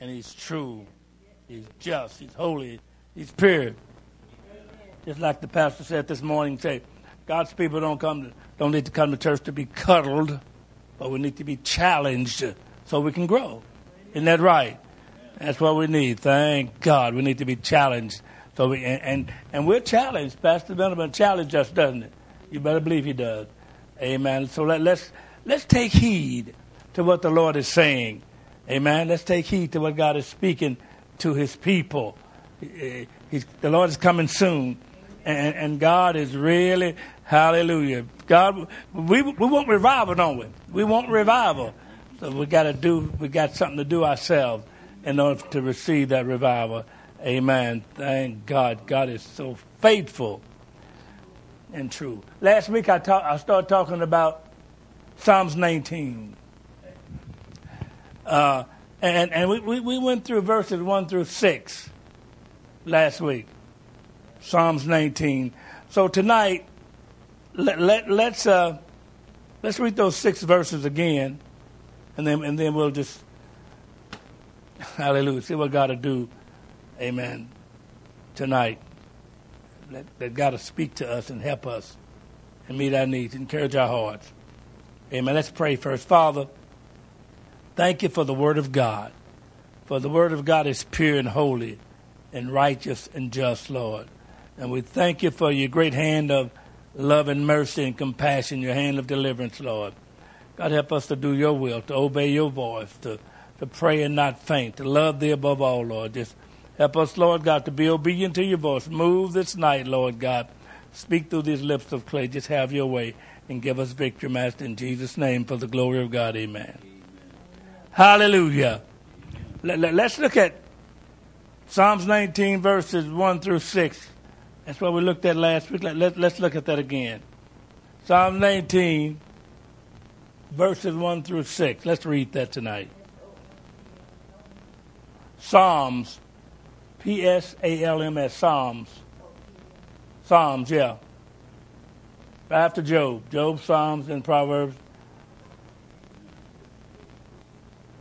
and He's true. He's just. He's holy. He's pure. Just like the pastor said this morning, say, God's people don't come to, don't need to come to church to be cuddled, but we need to be challenged so we can grow. Isn't that right? That's what we need. Thank God. We need to be challenged. So we, and, and, and we're challenged. Pastor Benjamin challenged us, doesn't it? You better believe he does. Amen. So let, let's, let's take heed to what the Lord is saying. Amen. Let's take heed to what God is speaking to his people. He's, the Lord is coming soon. And, and God is really, hallelujah. God, we, we want revival, don't we? We want revival. So we got to do, we got something to do ourselves in order to receive that revival. Amen. Thank God. God is so faithful and true. Last week I, talk, I started talking about Psalms 19. Uh, and and we, we, we went through verses 1 through 6 last week. Psalms 19. So tonight, let, let, let's, uh, let's read those six verses again, and then, and then we'll just, hallelujah, see what God will do, amen, tonight. Let God will speak to us and help us and meet our needs, encourage our hearts. Amen. Let's pray first. Father, thank you for the Word of God. For the Word of God is pure and holy and righteous and just, Lord. And we thank you for your great hand of love and mercy and compassion, your hand of deliverance, Lord. God, help us to do your will, to obey your voice, to, to pray and not faint, to love thee above all, Lord. Just help us, Lord God, to be obedient to your voice. Move this night, Lord God. Speak through these lips of clay. Just have your way and give us victory, Master, in Jesus' name, for the glory of God. Amen. Hallelujah. Let, let, let's look at Psalms 19, verses 1 through 6. That's what we looked at last week. Let, let, let's look at that again. Psalm 19, verses 1 through 6. Let's read that tonight. Psalms, P S A L M S, Psalms. Psalms, yeah. After Job. Job, Psalms, and Proverbs.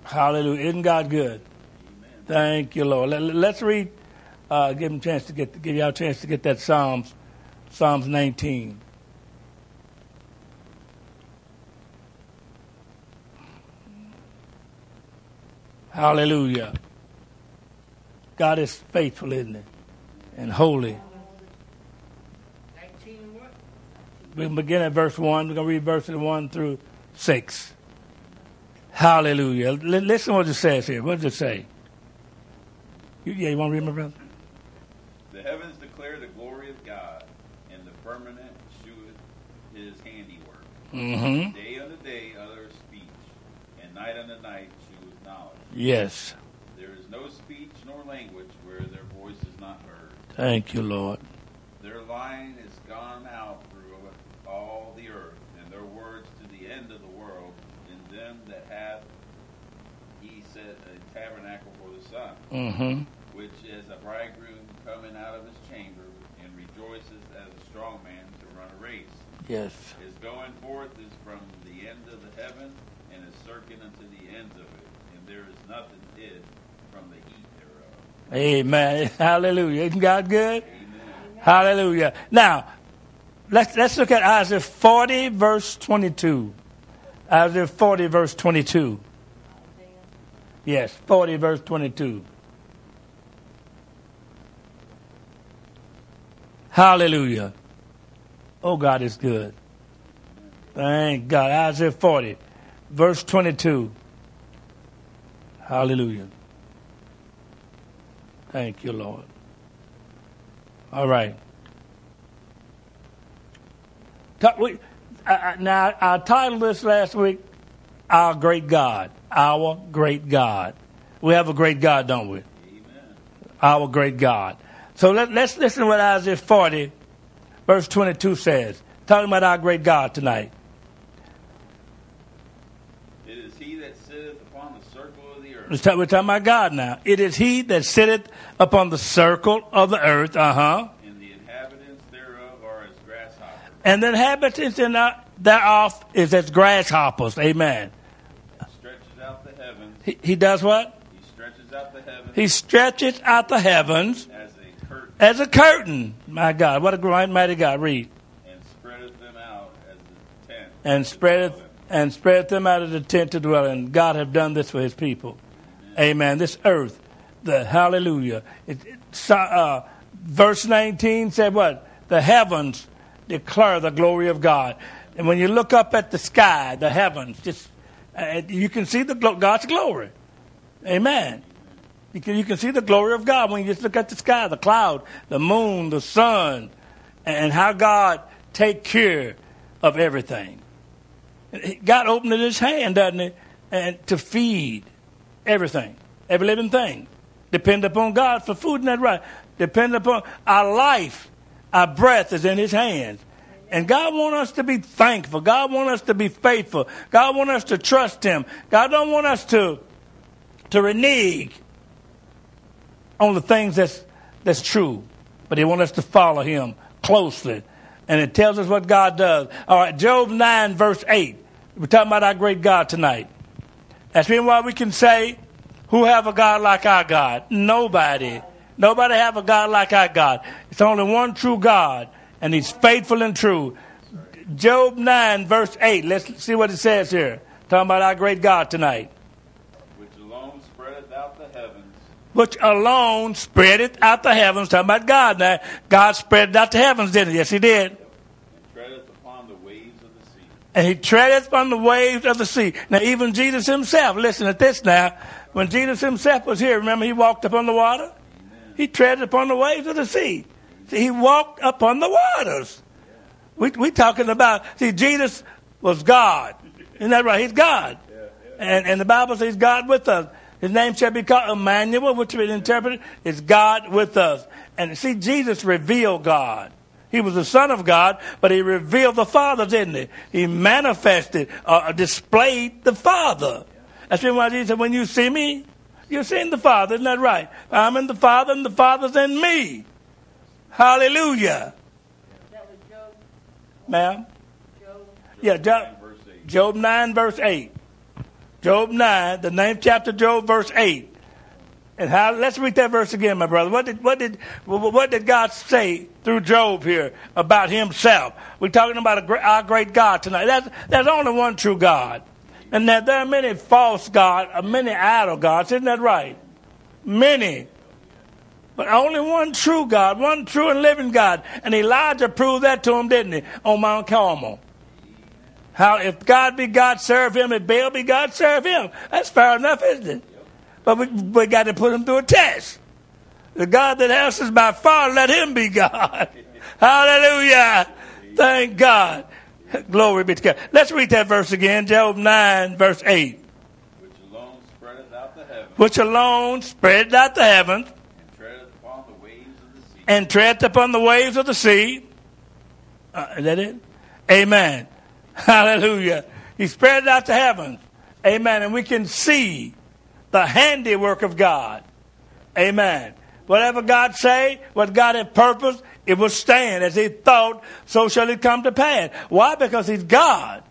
Hallelujah. Isn't God good? Amen. Thank you, Lord. Let, us read uh, give them a chance to get give y'all a chance to get that Psalms, Psalms 19. Hallelujah. God is faithful, isn't it? And holy. We begin at verse 1. We're going to read verses 1 through 6. Hallelujah. Listen to what it says here. What does it say? You, yeah, you want to read my brother? The heavens declare the glory of God, and the firmament sheweth his handiwork. Mm-hmm. Day unto day uttereth speech, and night unto night sheweth knowledge. Yes. There is no speech nor language where their voice is not heard. Thank you, Lord. Their line is gone out through all the earth, and their words to the end of the world. In them that hath he set a tabernacle for the sun, mm-hmm. which is a bridegroom coming out of his chamber and rejoices as a strong man to run a race. Yes. His going forth is from the end of the heaven and is circuit unto the ends of it, and there is nothing hid from the heat thereof. Amen. Hallelujah. Isn't God good? Amen. Hallelujah. Now, let's let's look at Isaiah 40 verse 22. Isaiah 40 verse 22. Yes, 40 verse 22. Hallelujah. Oh, God is good. Thank God. Isaiah 40, verse 22. Hallelujah. Thank you, Lord. All right. Now, I titled this last week, Our Great God. Our Great God. We have a great God, don't we? Amen. Our great God. So let, us listen to what Isaiah 40, verse 22 says. Talking about our great God tonight. It is he that sitteth upon the circle of the earth. We're talking about God now. It is he that sitteth upon the circle of the earth. Uh huh. And the inhabitants thereof are as grasshoppers. And the inhabitants thereof is as grasshoppers. Amen. Stretches out the heavens. He, he does what? He stretches out the heavens He stretches out the heavens as a curtain as a curtain. My God, what a great mighty God. Read. and spreadeth them out as a tent. And spreadeth and spreadeth them out of the tent to dwell in. God have done this for his people. Amen. This earth, the hallelujah. It, it, uh, verse 19 said what? The heavens declare the glory of God. And when you look up at the sky, the heavens, just uh, you can see the God's glory. Amen. You can, you can see the glory of God when you just look at the sky, the cloud, the moon, the sun, and how God take care of everything. God opened his hand, doesn't he? And to feed everything, every living thing. Depend upon God for food, isn't that right? Depend upon our life, our breath is in his hands. And God wants us to be thankful. God wants us to be faithful. God wants us to trust him. God don't want us to, to renege on the things that's, that's true. But he wants us to follow him closely. And it tells us what God does. All right, Job 9, verse 8. We're talking about our great God tonight. That's been why we can say, who have a God like our God? Nobody. Nobody have a God like our God. It's only one true God, and he's faithful and true. Job 9, verse 8. Let's see what it says here. Talking about our great God tonight. which alone spreadeth out the heavens which alone spreadeth out the heavens. Talking about God now. God spread out the heavens, didn't he? Yes, he did. and treadeth upon the waves of the sea. And he treadeth on the waves of the sea. Now, even Jesus himself, listen at this now. When Jesus himself was here, remember he walked upon the water? He treaded upon the waves of the sea. See, he walked upon the waters. We we talking about, see, Jesus was God. Isn't that right? He's God. And, and the Bible says God with us. His name shall be called Emmanuel, which is interpreted is God with us. And see, Jesus revealed God. He was the Son of God, but he revealed the Father, didn't he? He manifested, uh, displayed the Father. That's why Jesus said, when you see me, you're seeing the Father. Isn't that right? I'm in the Father, and the Father's in me. Hallelujah. That was Job. Ma'am? Job. Yeah, Job, 9, verse 8. Job 9, verse 8. Job 9, the ninth chapter, Job, verse 8. And how, let's read that verse again, my brother. What did, what did, what did God say through Job here about himself? We're talking about a great, our great God tonight. That's, there's only one true God. And that there are many false gods, uh, many idol gods. Isn't that right? Many. But only one true God, one true and living God. And Elijah proved that to him, didn't he? On Mount Carmel. How if God be God, serve him. If Baal be God, serve him. That's fair enough, isn't it? But we, we got to put him through a test. The God that answers by far, let him be God. Hallelujah. Thank God. Glory be to God. Let's read that verse again. Job 9, verse 8. which alone spreadeth out the heavens Which alone spread out the heavens and treads upon the waves of the sea. Uh, is that it? Amen. Hallelujah. He spread it out the heavens. Amen. And we can see the handiwork of God. Amen. Whatever God say, what God had purposed, it will stand as he thought, so shall it come to pass. Why? Because he's God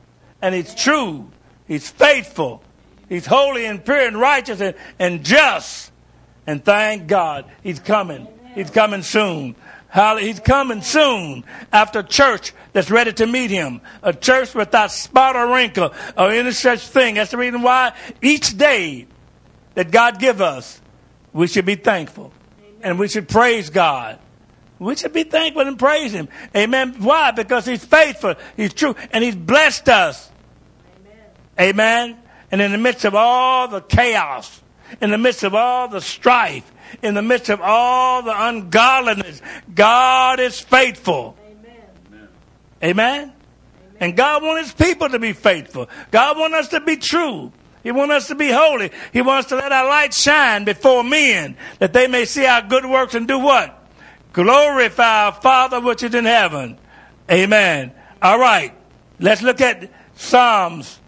and he's true. He's faithful. He's holy and pure and righteous and, and just. And thank God, He's coming. He's coming soon. He's coming soon after a church that's ready to meet Him. A church without spot or wrinkle or any such thing. That's the reason why each day that God give us, we should be thankful. And we should praise God. We should be thankful and praise Him. Amen. Why? Because He's faithful. He's true. And He's blessed us. Amen. Amen. And in the midst of all the chaos, in the midst of all the strife, in the midst of all the ungodliness, God is faithful. Amen. Amen. And God wants His people to be faithful. God wants us to be true. He wants us to be holy. He wants to let our light shine before men that they may see our good works and do what? Glorify our Father which is in heaven. Amen. All right. Let's look at Psalms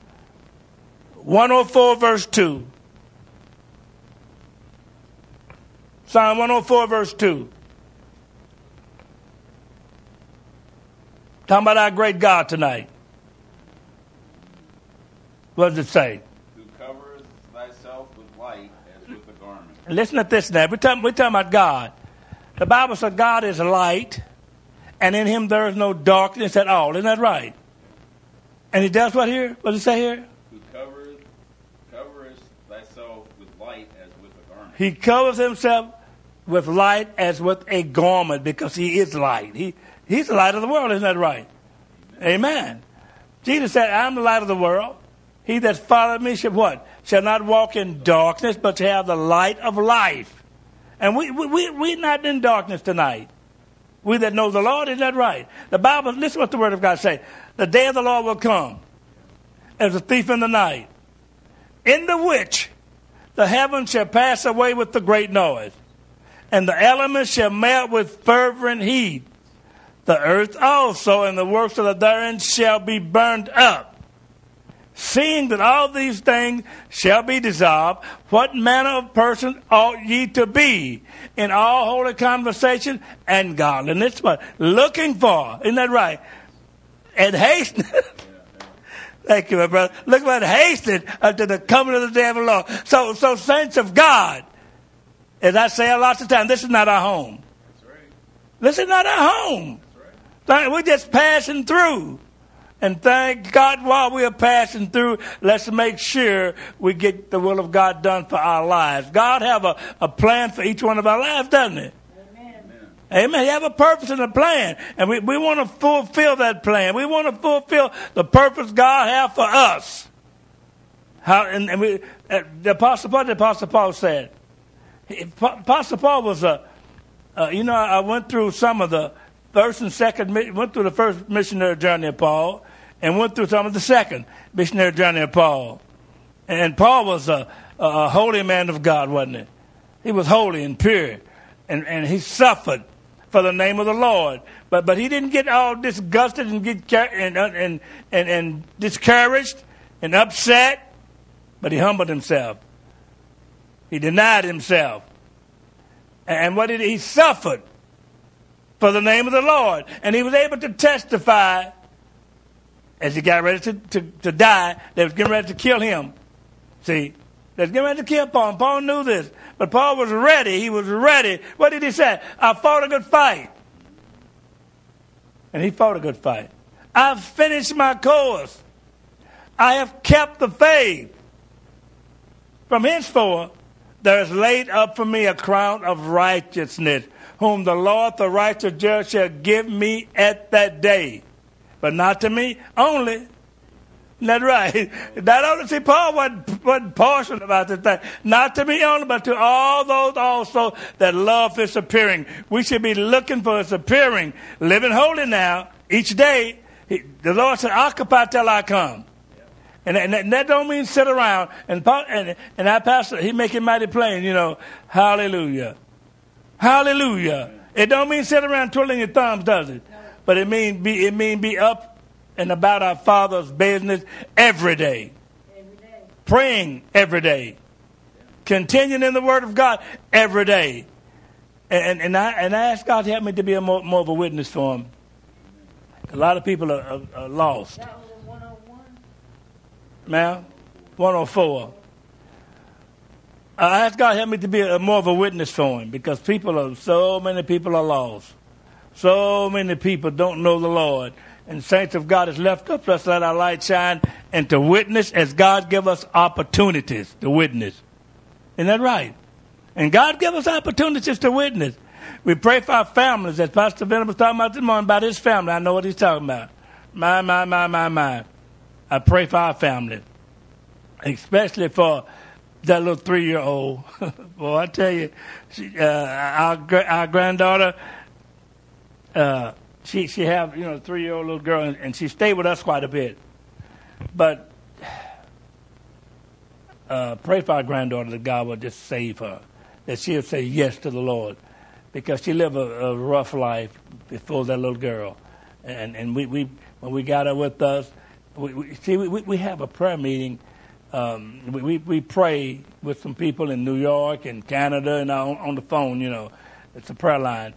104 verse 2. Psalm 104 verse 2. Talking about our great God tonight. What does it say? Who covers thyself with light as with a garment, Listen to this now. We're talking, we're talking about God. The Bible says God is light, and in him there is no darkness at all. Isn't that right? And he does what here? What does it say here? Who covereth, covereth thyself with light as with a garment. He covers himself with light as with a garment because he is light. He, he's the light of the world, isn't that right? Amen. Jesus said, I'm the light of the world. He that followeth me shall what? Shall not walk in darkness, but shall have the light of life. And we, we, we, we're not in darkness tonight. We that know the Lord, isn't that right? The Bible, listen what the Word of God say. The day of the Lord will come as a thief in the night, in the which the heavens shall pass away with the great noise, and the elements shall melt with fervent heat. The earth also and the works of the therein shall be burned up. Seeing that all these things shall be dissolved, what manner of person ought ye to be in all holy conversation and godliness? What looking for? Isn't that right? And hasten. Thank you, my brother. Look what hasted unto the coming of the day of the Lord. So, so saints of God, as I say a lot of times, this is not our home. That's right. This is not our home. Right. We're just passing through. And thank God while we are passing through, let's make sure we get the will of God done for our lives. God have a, a plan for each one of our lives, doesn't He? Amen. He have a purpose and a plan. And we, we want to fulfill that plan. We want to fulfill the purpose God have for us. How, and, and we, uh, the Apostle Paul, the Apostle Paul said, Apostle Paul was a, uh, you know, I went through some of the first and second, went through the first missionary journey of Paul, and went through some of the second missionary journey of Paul. And Paul was a, a holy man of God, wasn't he? He was holy and pure, and, and he suffered for the name of the Lord. But but he didn't get all disgusted and get and uh, and and, and discouraged and upset. But he humbled himself. He denied himself. And what did he, he suffered for the name of the Lord? And he was able to testify as he got ready to, to, to die, they was getting ready to kill him. See, was getting ready to kill Paul. Paul knew this. But Paul was ready. He was ready. What did he say? I fought a good fight. And he fought a good fight. I've finished my course. I have kept the faith. From henceforth, there is laid up for me a crown of righteousness, whom the Lord, the righteous judge, shall give me at that day. But not to me only. Isn't that right? Not only, see, Paul wasn't, wasn't partial about this thing. Not to me only, but to all those also that love his appearing. We should be looking for his appearing, living holy now, each day. He, the Lord said, occupy till I come. And, and, and that don't mean sit around. And, Paul, and, and our pastor, he make it mighty plain, you know, hallelujah. Hallelujah. It don't mean sit around twiddling your thumbs, does it? But it mean be, it mean be up and about our Father's business every day. Every day. Praying every day. Continuing in the Word of God every day. And, and, I, and I ask God to help me to be a more, more of a witness for Him. A lot of people are, are, are lost. That was a 101. Ma'am? 104. I ask God to help me to be a, more of a witness for him because people are, so many people are lost. So many people don't know the Lord. And saints of God has left up, let's let our light shine and to witness as God give us opportunities to witness. Isn't that right? And God give us opportunities to witness. We pray for our families, as Pastor Venom was talking about this morning, about his family. I know what he's talking about. My, my, my, my, my. I pray for our family, especially for that little three-year-old. Boy, I tell you, she, uh, our our granddaughter, uh, she she have you know a three-year-old little girl, and, and she stayed with us quite a bit. But uh, pray for our granddaughter that God will just save her, that she'll say yes to the Lord, because she lived a, a rough life before that little girl, and and we, we when we got her with us, we, we see we, we have a prayer meeting. Um, we, we we pray with some people in New York and Canada and on, on the phone. You know, it's a prayer line,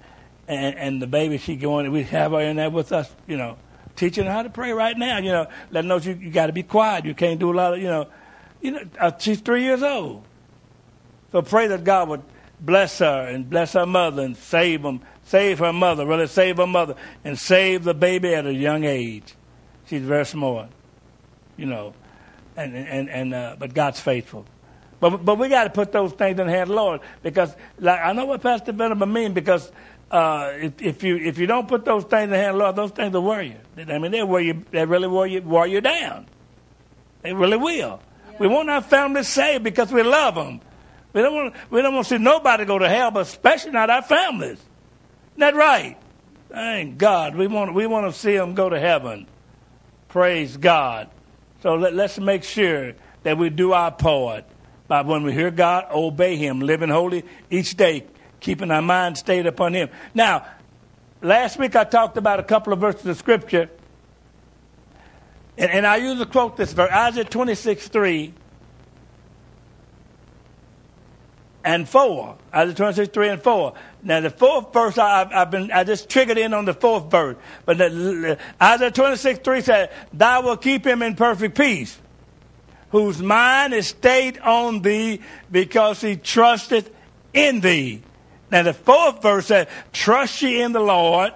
and and the baby she going. We have her in there with us. You know, teaching her how to pray right now. You know, let her know you, you got to be quiet. You can't do a lot of you know. You know, uh, she's three years old. So pray that God would bless her and bless her mother and save them, save her mother, really save her mother, and save the baby at a young age. She's very smart, you know, and and and uh, but God's faithful. But but we got to put those things in the hand of the Lord because, like I know what Pastor Venom mean because uh, if, if you if you don't put those things in the hand of the Lord, those things will worry you. I mean, they wear you. They really wear you, wear you down. They really will. Yeah. We want our families saved because we love them. We don't want we don't want to see nobody go to hell, but especially not our families. Isn't that right? Thank God. We want we want to see them go to heaven. Praise God. So let, let's make sure that we do our part by when we hear God, obey Him, living holy each day, keeping our mind stayed upon Him. Now, last week I talked about a couple of verses of Scripture, and, and I usually quote this verse, Isaiah 26 3 and 4. Isaiah 26 3 and 4. Now, the fourth verse, I, have been, I just triggered in on the fourth verse. But the, Isaiah 26 3 said, Thou will keep him in perfect peace whose mind is stayed on thee because he trusteth in thee. Now the fourth verse says, trust ye in the Lord.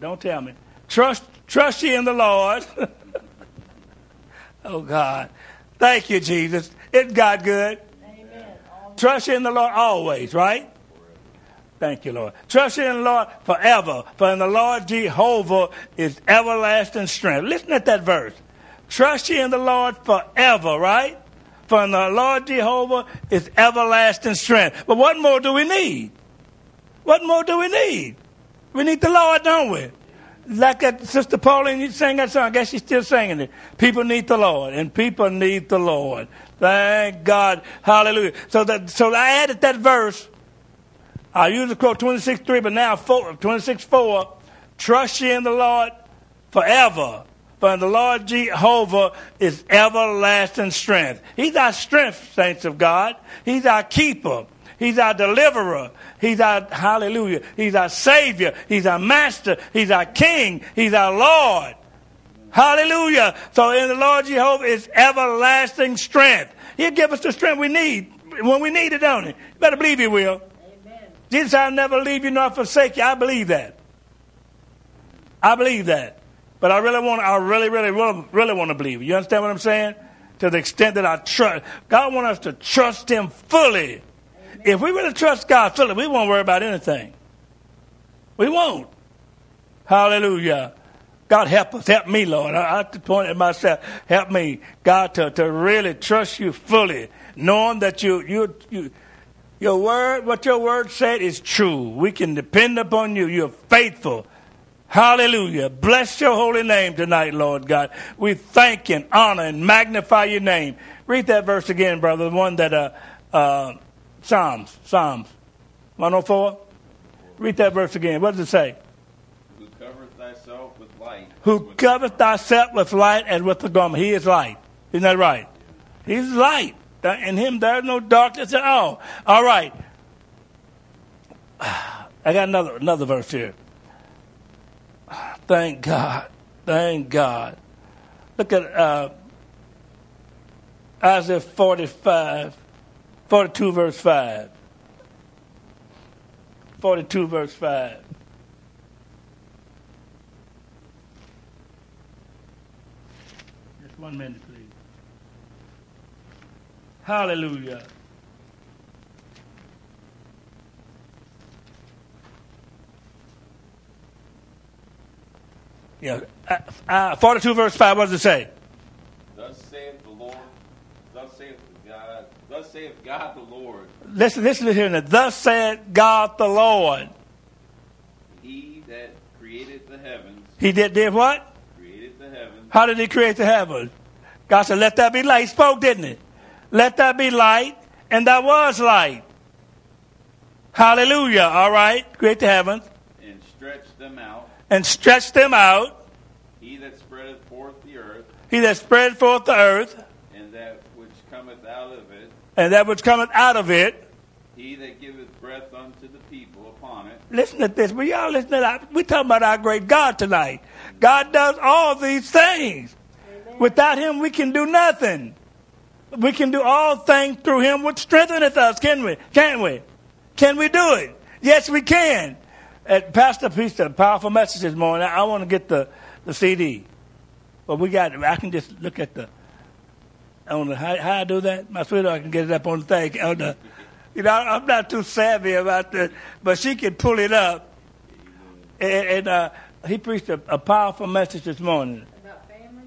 Don't tell me. Trust, trust ye in the Lord. oh God. Thank you, Jesus. Isn't God good? Amen. Trust in the Lord always, right? Thank you, Lord. Trust in the Lord forever. For in the Lord Jehovah is everlasting strength. Listen at that verse. Trust ye in the Lord forever, right? In the Lord Jehovah is everlasting strength. But what more do we need? What more do we need? We need the Lord, don't we? Like that Sister Pauline sang that song. I guess she's still singing it. People need the Lord, and people need the Lord. Thank God. Hallelujah. So that so I added that verse. I usually quote 26 3, but now 4, 26 4. Trust ye in the Lord forever for the Lord Jehovah is everlasting strength. He's our strength, saints of God. He's our keeper. He's our deliverer. He's our, hallelujah. He's our savior. He's our master. He's our king. He's our Lord. Hallelujah. So in the Lord Jehovah is everlasting strength. He'll give us the strength we need when we need it, don't he? You better believe he will. Amen. Jesus, I'll never leave you nor forsake you. I believe that. I believe that. But I really want, I really, really, really, really want to believe. You understand what I'm saying? To the extent that I trust, God wants us to trust Him fully. Amen. If we really trust God fully, we won't worry about anything. We won't. Hallelujah. God help us. Help me, Lord. I, I point at myself. Help me, God, to, to really trust you fully, knowing that you, you, you, your word, what your word said is true. We can depend upon you. You're faithful. Hallelujah. Bless your holy name tonight, Lord God. We thank and honor and magnify your name. Read that verse again, brother. The one that, uh, uh, Psalms, Psalms 104. Read that verse again. What does it say? Who covereth thyself with light. Who covereth thyself with light and with the garment. He is light. Isn't that right? He's light. In him there is no darkness at all. All right. I got another another verse here. Thank God. Thank God. Look at uh, Isaiah 45, 42, verse 5. 42, verse 5. Just one minute, please. Hallelujah. Yeah. Uh, uh, 42 verse 5, what does it say? Thus saith the Lord, thus saith God, thus saith God the Lord. Listen, listen to here. Thus saith God the Lord. He that created the heavens. He did, did what? Created the heavens. How did he create the heavens? God said, let that be light. He spoke, didn't he? Let that be light, and that was light. Hallelujah. All right. Create the heavens. And stretch them out and stretch them out. He that spreadeth forth the earth. He that spread forth the earth. And that which cometh out of it. And that which cometh out of it. He that giveth breath unto the people upon it. Listen to this. We all listen to that. We're talking about our great God tonight. God does all these things. Amen. Without him, we can do nothing. We can do all things through him which strengtheneth us, can we? Can't we? Can we do it? Yes, we can. Uh, Pastor preached a powerful message this morning. I, I want to get the, the CD. But we got, I can just look at the, on the, how, how I do that? My sweetheart can get it up on the thing. On the, you know, I'm not too savvy about that, but she can pull it up. And, and uh, he preached a, a powerful message this morning. About family?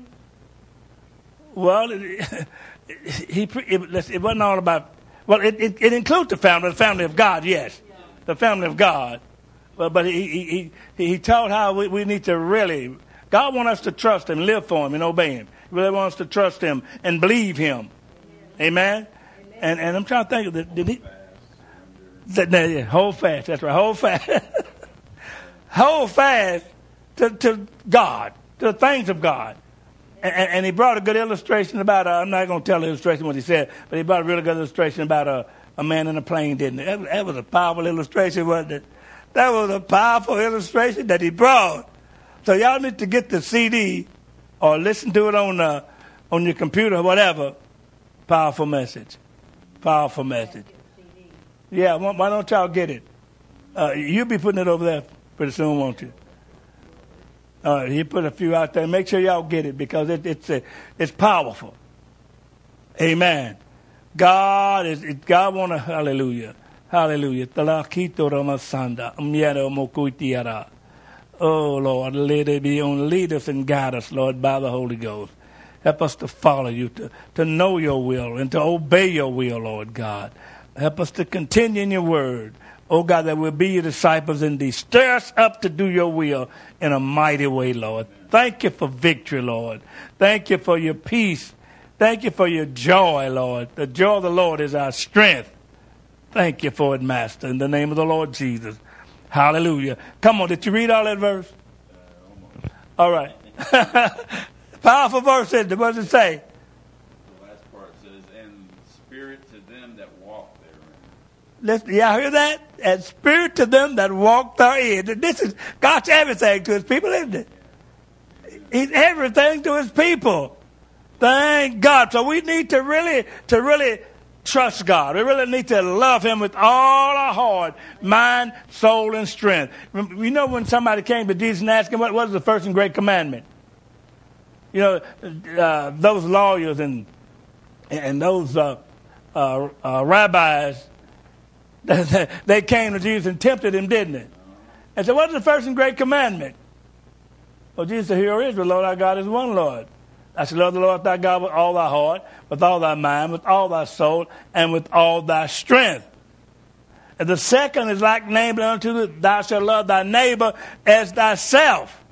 Well, it, he it, it wasn't all about. Well, it, it, it includes the family, the family of God. Yes, the family of God. But but he he he, taught how we, we need to really. God wants us to trust Him, live for Him, and obey Him. He really wants us to trust Him and believe Him. Amen. And and I'm trying to think. Did, did he? That, that, yeah, hold fast. That's right. Hold fast. hold fast to, to God, to the things of God. And, and he brought a good illustration about, uh, I'm not going to tell the illustration what he said, but he brought a really good illustration about a, a man in a plane, didn't he? That, that was a powerful illustration, wasn't it? That was a powerful illustration that he brought. So y'all need to get the CD or listen to it on, uh, on your computer or whatever. Powerful message. Powerful message. Yeah, why, don't y'all get it? Uh, you'll be putting it over there pretty soon, won't you? Uh, he put a few out there. Make sure y'all get it because it, it's a, it's powerful. Amen. God is God want to hallelujah, hallelujah. Oh Lord, let it be on. Lead us and guide us, Lord, by the Holy Ghost. Help us to follow you, to, to know your will, and to obey your will, Lord God. Help us to continue in your word. Oh God, that we'll be your disciples indeed. Stir us up to do your will in a mighty way, Lord. Thank you for victory, Lord. Thank you for your peace. Thank you for your joy, Lord. The joy of the Lord is our strength. Thank you for it, Master, in the name of the Lord Jesus. Hallelujah. Come on, did you read all that verse? All right. Powerful verse, it? what does it say? The last part says, and spirit to them that walk therein. Listen, y'all hear that? And spirit to them that walk therein. This is God's everything to his people, isn't it? He's everything to his people. Thank God. So we need to really, to really trust God. We really need to love Him with all our heart, mind, soul, and strength. You know when somebody came to Jesus and asked him what was the first and great commandment? You know, uh, those lawyers and and those uh, uh, uh rabbis, they came to Jesus and tempted him, didn't they? And said, "What's the first and great commandment?" Well, Jesus said, "Here is the Lord our God is one Lord." I shall Love the Lord thy God with all thy heart, with all thy mind, with all thy soul, and with all thy strength. And the second is like namely unto thee, thou shalt love thy neighbor as thyself.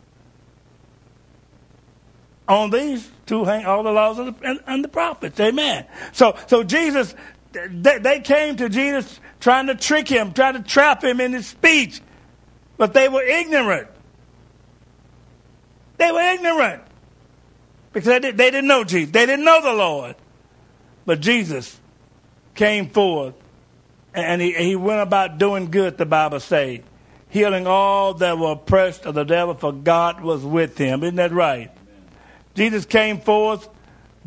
On these two hang all the laws the, and, and, the prophets. Amen. So, so Jesus, they, they came to Jesus trying to trick him, trying to trap him in his speech, but they were ignorant. They were ignorant because they, did, they didn't know Jesus. They didn't know the Lord. But Jesus came forth and he, he went about doing good, the Bible says, healing all that were oppressed of the devil, for God was with him. Isn't that right? Amen. Jesus came forth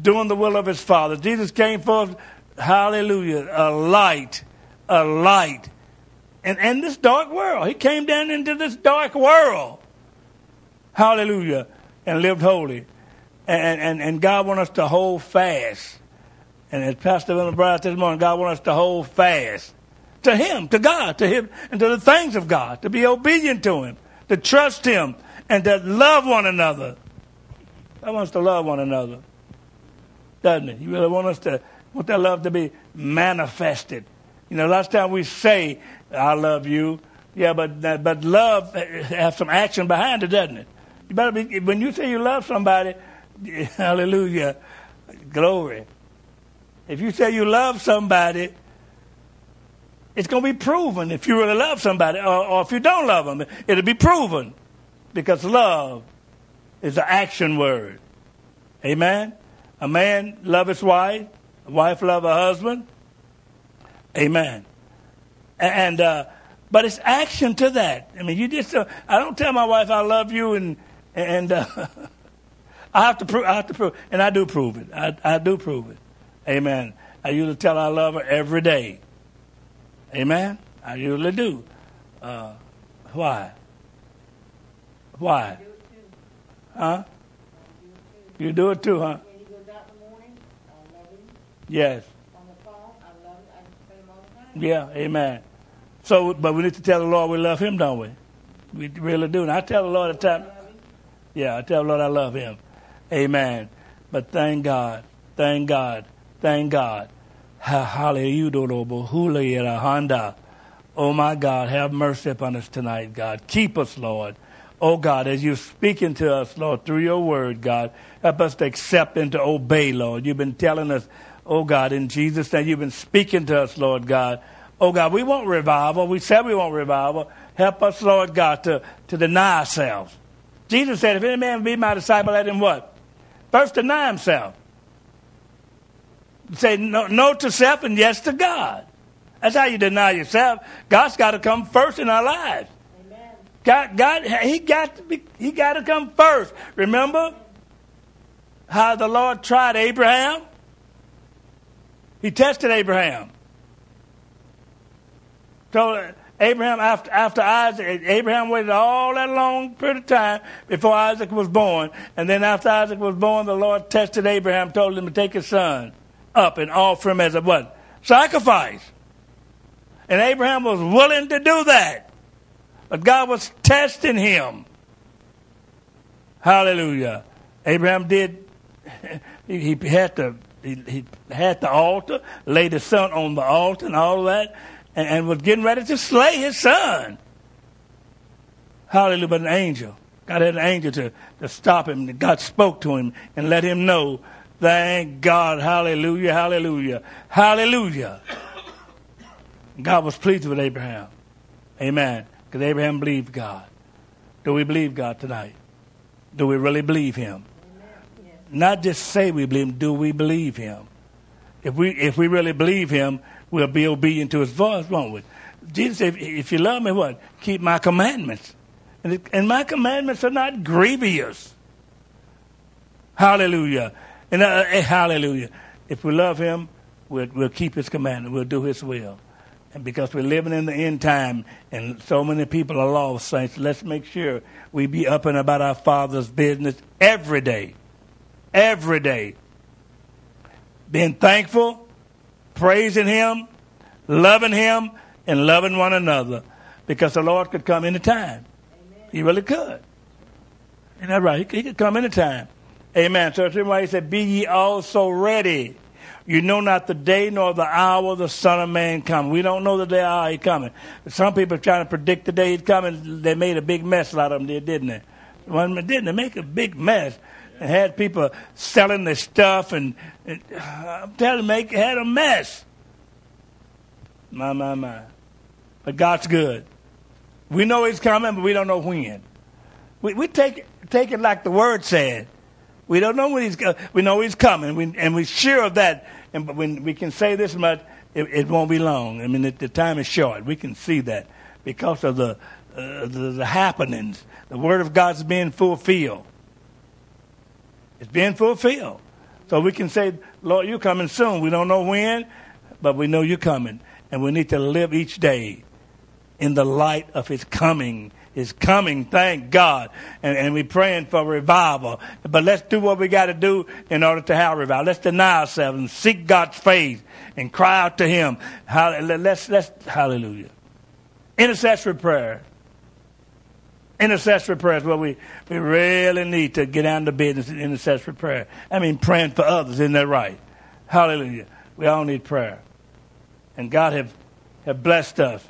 doing the will of his Father. Jesus came forth, hallelujah, a light, a light. And in this dark world, he came down into this dark world. Hallelujah. And lived holy. And, and, and God wants us to hold fast. And as Pastor William brought this morning, God wants us to hold fast to Him, to God, to Him, and to the things of God, to be obedient to Him, to trust Him, and to love one another. God wants to love one another, doesn't He? He really wants us to want that love to be manifested. You know, last time we say, "I love you," yeah, but but love has some action behind it, doesn't it? You better be when you say you love somebody. Hallelujah. Glory. If you say you love somebody, it's going to be proven if you really love somebody, or, or, if you don't love them, it'll be proven because love is an action word. Amen. A man love his wife, a wife love her husband. Amen. And uh, but it's action to that. I mean, you just uh, I don't tell my wife I love you and and. Uh, I have to prove. I have to prove, and I do prove it. I, I do prove it. Amen. I usually tell her I love her every day. Amen. I usually do. Uh, why? Why? Huh? You do it too, huh? When he goes out in the morning, I love him. Yes. On the phone, I love him. I just pray him all the time. Yeah. Amen. So, but we need to tell the Lord we love Him, don't we? We really do. And I tell the Lord at time. Yeah, I tell the Lord I love Him. Amen. But thank God, thank God, thank God. Oh my God, have mercy upon us tonight, God. Keep us, Lord. Oh God, as you're speaking to us, Lord, through your word, God, help us to accept and to obey, Lord. You've been telling us, oh God, in Jesus' name, you've been speaking to us, Lord God. Oh God, we want revival. We said we want revival. Help us, Lord God, to, to deny ourselves. Jesus said, if any man be my disciple, let him what? First deny himself. Say no, no to self and yes to God. That's how you deny yourself. God's got to come first in our lives. Amen. God, God, he got to be, he got to come first. Remember how the Lord tried Abraham? He tested Abraham. So Abraham, after, after Isaac, Abraham waited all that long period of time before Isaac was born. And then after Isaac was born, the Lord tested Abraham, told him to take his son up and offer him as a what? Sacrifice. And Abraham was willing to do that. But God was testing him. Hallelujah. Abraham did, he, he had to, he, he had the altar, laid his son on the altar and all that, and, and was getting ready to slay his son. Hallelujah. But an angel, God had an angel to, to stop him. God spoke to him and let him know, thank God, hallelujah, hallelujah, hallelujah. God was pleased with Abraham. Amen. Because Abraham believed God. Do we believe God tonight? Do we really believe Him? Not just say we believe Him, do we believe Him? If we, if we really believe Him, we'll be obedient to His voice, won't we? Jesus said, if, you love me, what? Keep my commandments. And, it, and my commandments are not grievous. Hallelujah. And uh, uh, hallelujah. If we love Him, we'll, we'll keep His commandments. We'll do His will. And because we're living in the end time and so many people are lost, saints, let's make sure we be up and about our Father's business every day. Every day. Being thankful, praising Him, loving Him, and loving one another. Because the Lord could come anytime. He really could. Isn't that right? He, he could come anytime. Amen. So that's why he said, Be ye also ready. You know not the day nor the hour the Son of Man come. We don't know the day or hour he's coming. Some people are trying to predict the day he's coming. They made a big mess out of him, didn't they? Well, didn't they make a big mess? And had people selling their stuff, and, and I'm telling you, make had a mess. My, my, my. But God's good. We know He's coming, but we don't know when. We, we take, take it like the Word said. We don't know when He's We know He's coming, we, and we're sure of that. And but when we can say this much, it, it won't be long. I mean, the time is short. We can see that because of the, uh, the, the happenings. The Word of God's being fulfilled. It's being fulfilled. So we can say, Lord, you're coming soon. We don't know when, but we know you're coming. And we need to live each day in the light of his coming. His coming, thank God. And, and we're praying for revival. But let's do what we got to do in order to have revival. Let's deny ourselves and seek God's face and cry out to him. Let's, let's, hallelujah. Intercessory prayer. Intercessory prayer is what we, we really need to get down to business in intercessory prayer. I mean, praying for others, isn't that right? Hallelujah. We all need prayer. And God have, have blessed us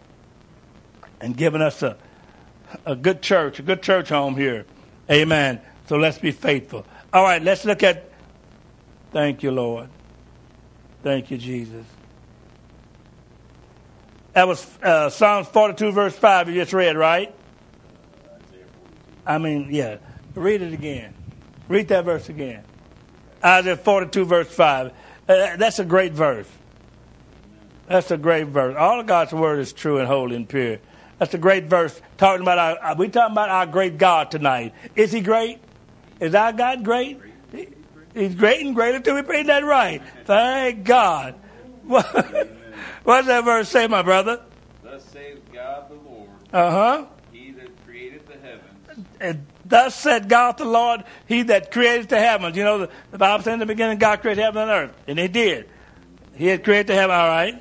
and given us a, a good church, a good church home here. Amen. So let's be faithful. All right, let's look at. Thank you, Lord. Thank you, Jesus. That was uh, Psalms 42, verse 5, you just read, right? I mean, yeah. Read it again. Read that verse again. Isaiah 42, verse 5. Uh, that's a great verse. That's a great verse. All of God's word is true and holy and pure. That's a great verse. Talking about our, uh, we talking about our great God tonight. Is He great? Is our God great? He's great and greater to be praised. That right. Thank God. What, what does that verse say, my brother? Thus saith God the Lord, Uh huh. He that created the heavens And thus said God the Lord, He that created the heavens. You know, the, the Bible said in the beginning, God created heaven and earth, and He did. He had created the heaven, all right.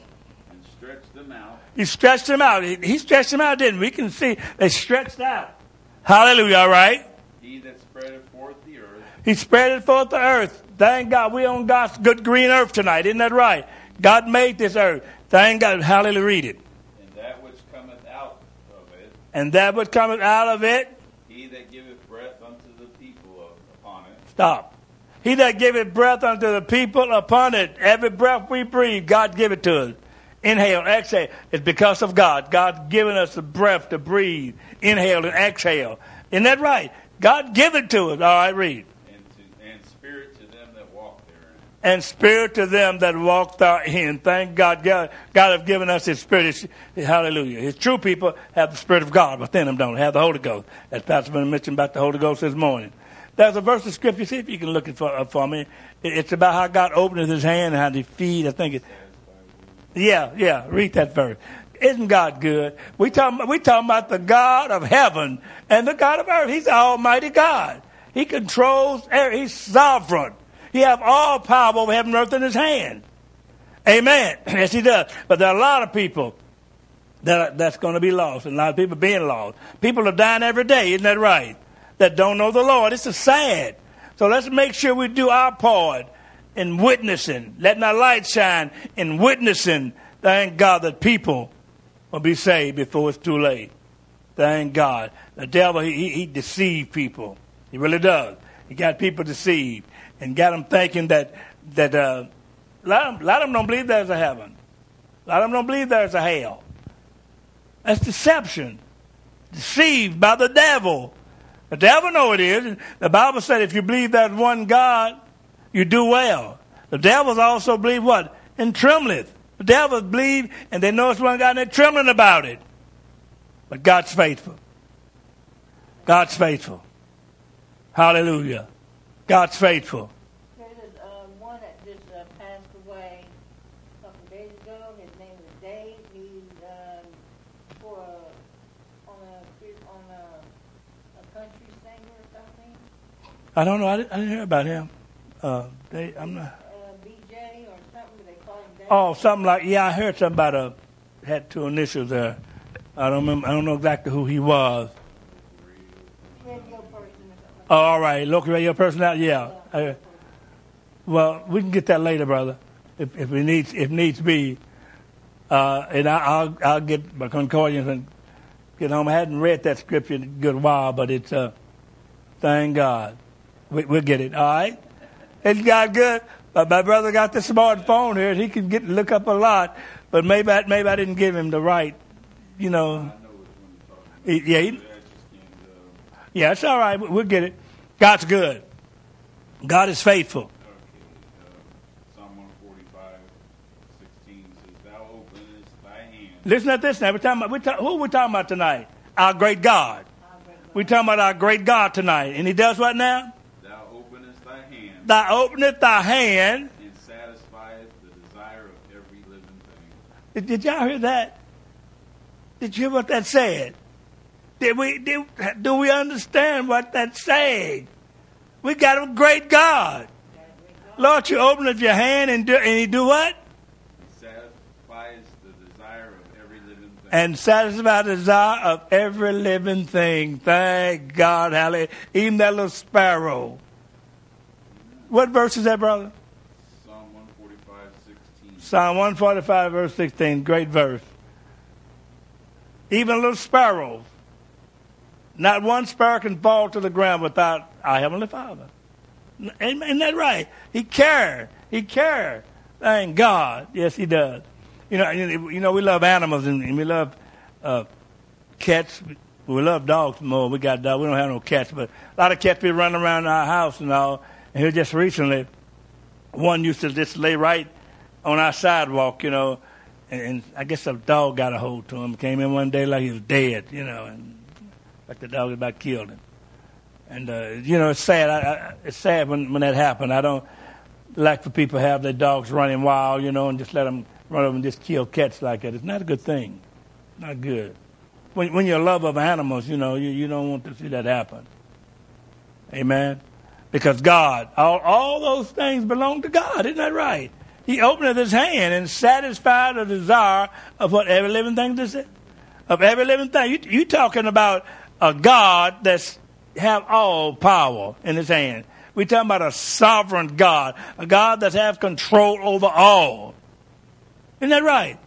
and stretched them out, He stretched them out. He, he stretched them out, didn't we? We can see they stretched out. Hallelujah, all right. He that spreadeth forth the earth He spread it forth the earth. Thank God we on God's good green earth tonight. Isn't that right? God made this earth. Thank God. Hallelujah. Read it. and that which cometh out of it, And that which cometh out of it, He that giveth breath unto the people upon it, stop. He that giveth breath unto the people upon it, every breath we breathe, God give it to us. Inhale, exhale. It's because of God. God given us the breath to breathe, inhale and exhale. Isn't that right? God give it to us. All right, read. and, to, and spirit to them that walk therein. And spirit to them that walk therein. Thank God. God, God have given us His Spirit. His- hallelujah. His true people have the Spirit of God within them, don't? Have the Holy Ghost. As Pastor been mentioned about the Holy Ghost this morning. There's a verse of Scripture. See if you can look it for, uh, for me. It- It's about how God opens His hand and how He feed. I think it. Yeah, yeah. Read that verse. Isn't God good? We talking, we talking about the God of heaven and the God of earth. He's the Almighty God. He controls. every- He's sovereign. He have all power over heaven and earth in His hand. Amen. Yes, He does. But there are a lot of people that are, that's going to be lost, and a lot of people being lost. People are dying every day. Isn't that right? That don't know the Lord. It's a sad. So let's make sure we do our part in witnessing, letting our light shine in witnessing. Thank God that people will be saved before it's too late. Thank God. The devil, he, he, he deceived people. He really does. He got people deceived and got them thinking that, that uh, a, lot of them, a lot of them don't believe there's a heaven. A lot of them don't believe there's a hell. That's deception. Deceived by the devil. The devil know it is. The Bible said if you believe that one God, you do well. The devils also believe what? And trembleth. The devils believe and they know it's one God and they're trembling about it. But God's faithful. God's faithful. Hallelujah. God's faithful. There's uh, one that just uh, passed away a couple of days ago. His name is Dave. He's um, for a, on a on a, a country singer or something. I don't know. I didn't, I didn't hear about him. Uh, they, I'm not. Uh, BJ or something. They call him Dave. Oh, something like yeah. I heard something about a had two initials there. I don't remember. I don't know exactly who he was. Radio person or something. Oh, all right, local radio personality. Yeah. Uh, well, we can get that later, brother, if, if it needs if needs be. Uh, and I, I'll I'll get my concordance and get home. I hadn't read that scripture in a good while, but it's uh, thank God, we, we'll get it. All right, it's God good. But my brother got the smartphone here, and he can get look up a lot. But maybe I, maybe I didn't give him the right, you know. Know Yeah, he, about. I just can't, uh, yeah, it's all right. We'll get it. God's good. God is faithful. Okay, uh, Psalm 145, 16 says, Thou openest thy hand. Listen to this now. We're talking about, we're ta- who we talking about tonight? Our great God. We're talking about our great God tonight. And he does what now? Thou openest thy hand Thou openeth thy hand. and satisfieth the desire of every living thing. Did, did y'all hear that? Did you hear what that said? Did we, did, do we understand what that's saying? We got a great God. Lord, you open up your hand and do, and he do what? He satisfies the desire of every living thing. and satisfy the desire of every living thing. Thank God, hallelujah. Even that little sparrow. What verse is that, brother? Psalm 145, 16. Psalm 145, verse 16. Great verse. Even a little sparrows. Not one sparrow can fall to the ground without our Heavenly Father. Ain't that right? He cares. He cares. Thank God. Yes, He does. You know, you know, we love animals and, and we love uh, cats. We love dogs more. We got dogs. We don't have no cats, but a lot of cats be running around our house and all. And here just recently, one used to just lay right on our sidewalk, you know, and, and I guess a dog got a hold to him. Came in one day like he was dead, you know, and like the dog about killed him. And uh, you know, it's sad. I, I, it's sad when when that happened. I don't like for people to have their dogs running wild, you know, and just let them run over and just kill cats like that. It's not a good thing. Not good. When when you're a lover of animals, you know, you you don't want to see that happen. Amen. Because God, all all those things belong to God. Isn't that right? He opened his hand and satisfied the desire of what every living thing does. Of every living thing. You you talking about a God that's have all power in his hand. We're talking about a sovereign God, a God that has control over all. Isn't that right?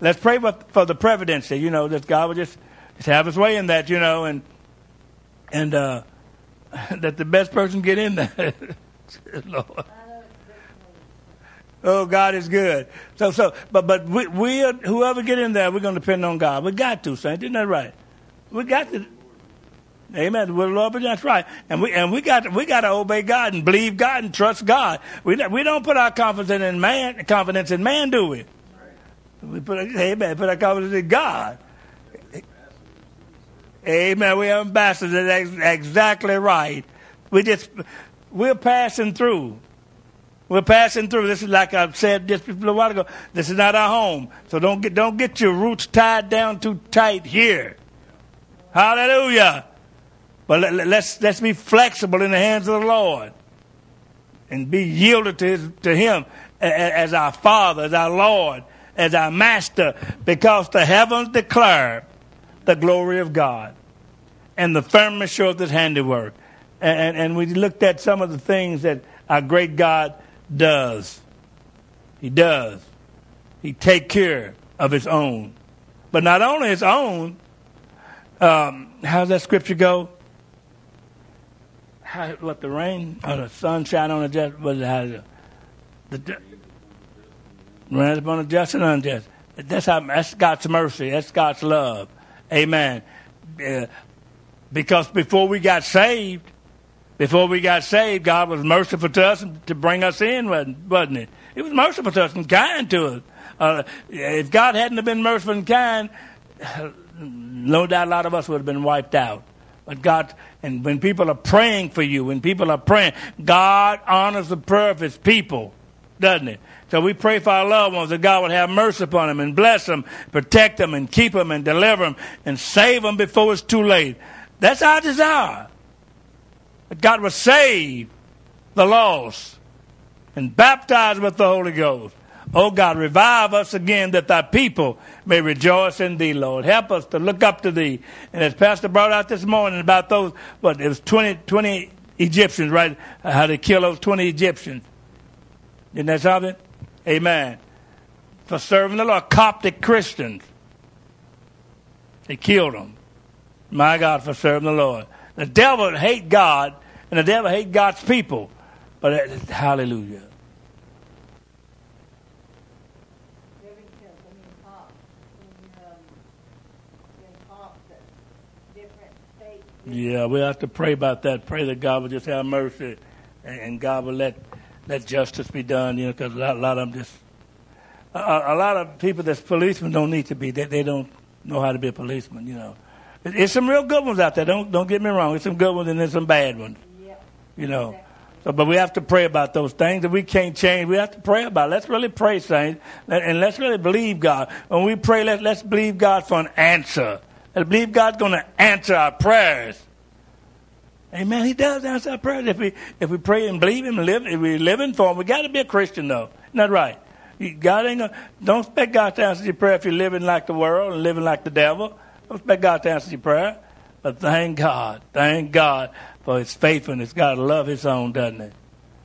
Let's pray for, the presidency, you know, that God will just, just have his way in that, you know, and and uh, that the best person get in there. Lord. Oh, God is good. So, so, but, but we, we whoever get in there, we're going to depend on God. We got to, saint. Isn't that right? We got to. Amen. We're Lord, that's right. And we and we got we got to obey God and believe God and trust God. We we don't put our confidence in man confidence in man, do we? We put amen. Put our confidence in God. Amen. We are ambassadors. That's exactly right. We just we're passing through. We're passing through. This is like I said just a little while ago. This is not our home. So don't get don't get your roots tied down too tight here. Hallelujah. But let, us let's be flexible in the hands of the Lord and be yielded to, his, to Him as our Father, as our Lord, as our Master, because the heavens declare the glory of God and the firmament shows His handiwork. And, and, we looked at some of the things that our great God does. He does. He take care of His own. But not only His own, um, how's that scripture go? How, what the rain or the sunshine on the just was how the, the rain upon the just and unjust. That's how that's God's mercy. That's God's love. Amen. Uh, because before we got saved, before we got saved, God was merciful to us to bring us in, wasn't it? He was merciful to us and kind to us. Uh, if God hadn't have been merciful and kind, no doubt a lot of us would have been wiped out. But God, and when people are praying for you, when people are praying, God honors the prayer of his people, doesn't it? So we pray for our loved ones that God would have mercy upon them and bless them, protect them and keep them and deliver them and save them before it's too late. That's our desire. That God will save the lost and baptize with the Holy Ghost. Oh God, revive us again that thy people may rejoice in thee, Lord. Help us to look up to thee. And as Pastor brought out this morning about those, what, it was 20, 20 Egyptians, right? How they killed those 20 Egyptians. Isn't that something? Amen. For serving the Lord. Coptic Christians. They killed them. My God, for serving the Lord. The devil hate God, and the devil hate God's people. But uh, hallelujah. Yeah, we have to pray about that. Pray that God will just have mercy, and God will let let justice be done. You know, because a lot, a lot of them just a, a, lot of people that's policemen don't need to be. They, they don't know how to be a policeman. You know, it's some real good ones out there. Don't don't get me wrong. It's some good ones and there's some bad ones. You know. So, but we have to pray about those things that we can't change. We have to pray about. It. Let's really pray, saints, and let's really believe God. When we pray, let, let's believe God for an answer. I believe God's going to answer our prayers. Amen. He does answer our prayers if we if we pray and believe Him live. If we're living for Him, we got to be a Christian though. Not right. God ain't gonna, don't expect God to answer your prayer if you're living like the world and living like the devil. Don't expect God to answer your prayer. But thank God, thank God for His faithfulness. God love His own, doesn't He?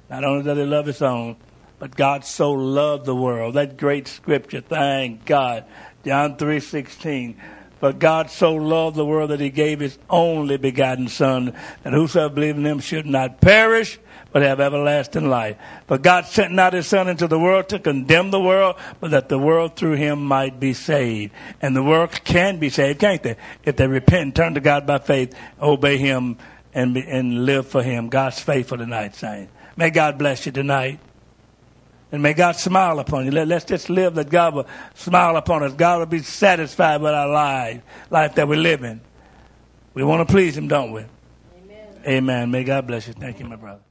Not only does He love His own, but God so loved the world. That great scripture. Thank God. John three sixteen. But God so loved the world that he gave his only begotten Son, that whosoever believes in him should not perish, but have everlasting life. But God sent not his Son into the world to condemn the world, but that the world through him might be saved. And the world can be saved, can't they? If they repent turn to God by faith, obey him, and, be, and live for him. God's faithful tonight, saints. May God bless you tonight. And may God smile upon you. Let, let's just live that God will smile upon us. God will be satisfied with our life, life that we're living. We want to please Him, don't we? Amen. Amen. May God bless you. Thank you, my brother.